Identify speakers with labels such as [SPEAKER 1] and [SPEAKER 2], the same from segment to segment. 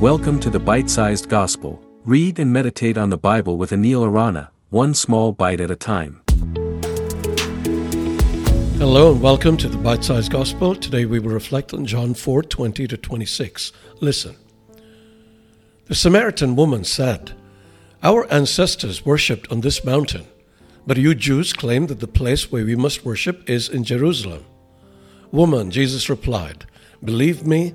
[SPEAKER 1] Welcome to the Bite Sized Gospel. Read and meditate on the Bible with Anil Arana, one small bite at a time.
[SPEAKER 2] Hello and welcome to the Bite Sized Gospel. Today we will reflect on John 4 20 to 26. Listen. The Samaritan woman said, Our ancestors worshipped on this mountain, but you Jews claim that the place where we must worship is in Jerusalem. Woman, Jesus replied, Believe me,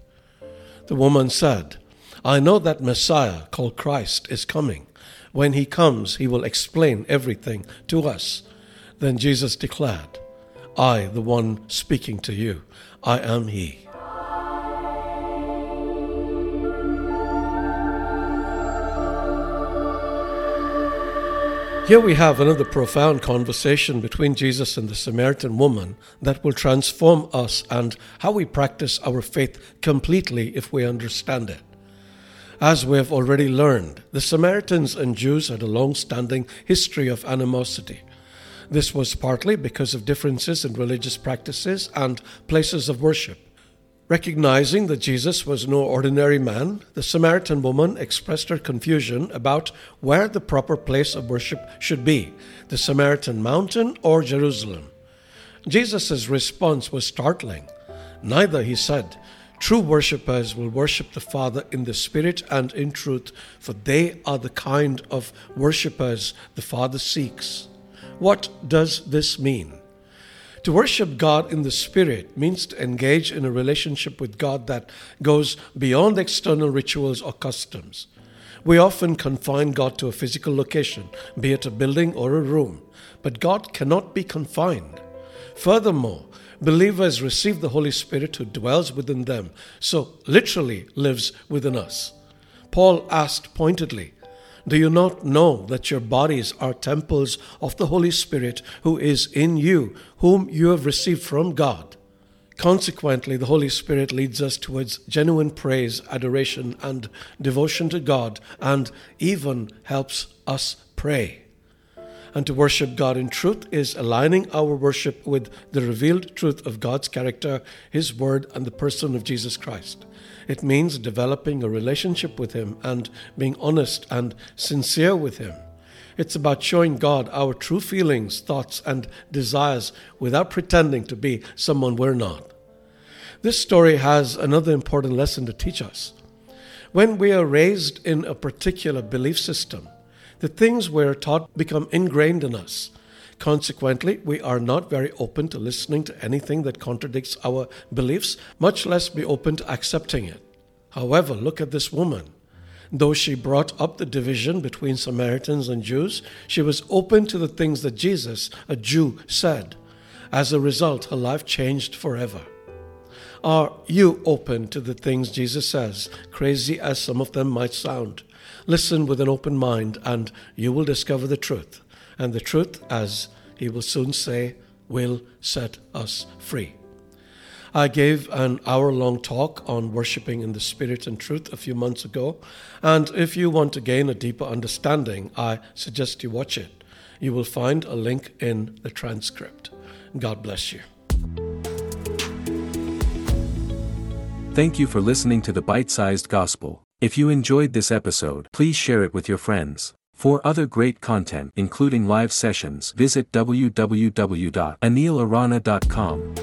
[SPEAKER 2] The woman said, I know that Messiah, called Christ, is coming. When he comes, he will explain everything to us. Then Jesus declared, I, the one speaking to you, I am he. Here we have another profound conversation between Jesus and the Samaritan woman that will transform us and how we practice our faith completely if we understand it. As we have already learned, the Samaritans and Jews had a long standing history of animosity. This was partly because of differences in religious practices and places of worship. Recognizing that Jesus was no ordinary man, the Samaritan woman expressed her confusion about where the proper place of worship should be the Samaritan mountain or Jerusalem. Jesus' response was startling. Neither, he said. True worshippers will worship the Father in the Spirit and in truth, for they are the kind of worshippers the Father seeks. What does this mean? To worship God in the Spirit means to engage in a relationship with God that goes beyond external rituals or customs. We often confine God to a physical location, be it a building or a room, but God cannot be confined. Furthermore, believers receive the Holy Spirit who dwells within them, so literally lives within us. Paul asked pointedly, do you not know that your bodies are temples of the Holy Spirit who is in you, whom you have received from God? Consequently, the Holy Spirit leads us towards genuine praise, adoration, and devotion to God, and even helps us pray. And to worship God in truth is aligning our worship with the revealed truth of God's character, His Word, and the person of Jesus Christ. It means developing a relationship with Him and being honest and sincere with Him. It's about showing God our true feelings, thoughts, and desires without pretending to be someone we're not. This story has another important lesson to teach us. When we are raised in a particular belief system, the things we're taught become ingrained in us. Consequently, we are not very open to listening to anything that contradicts our beliefs, much less be open to accepting it. However, look at this woman. Though she brought up the division between Samaritans and Jews, she was open to the things that Jesus, a Jew, said. As a result, her life changed forever. Are you open to the things Jesus says, crazy as some of them might sound? Listen with an open mind, and you will discover the truth and the truth, as he will soon say, will set us free. I gave an hour long talk on worshiping in the Spirit and truth a few months ago, and if you want to gain a deeper understanding, I suggest you watch it. You will find a link in the transcript. God bless you.
[SPEAKER 1] Thank you for listening to the Bite Sized Gospel. If you enjoyed this episode, please share it with your friends. For other great content including live sessions visit www.anilarana.com.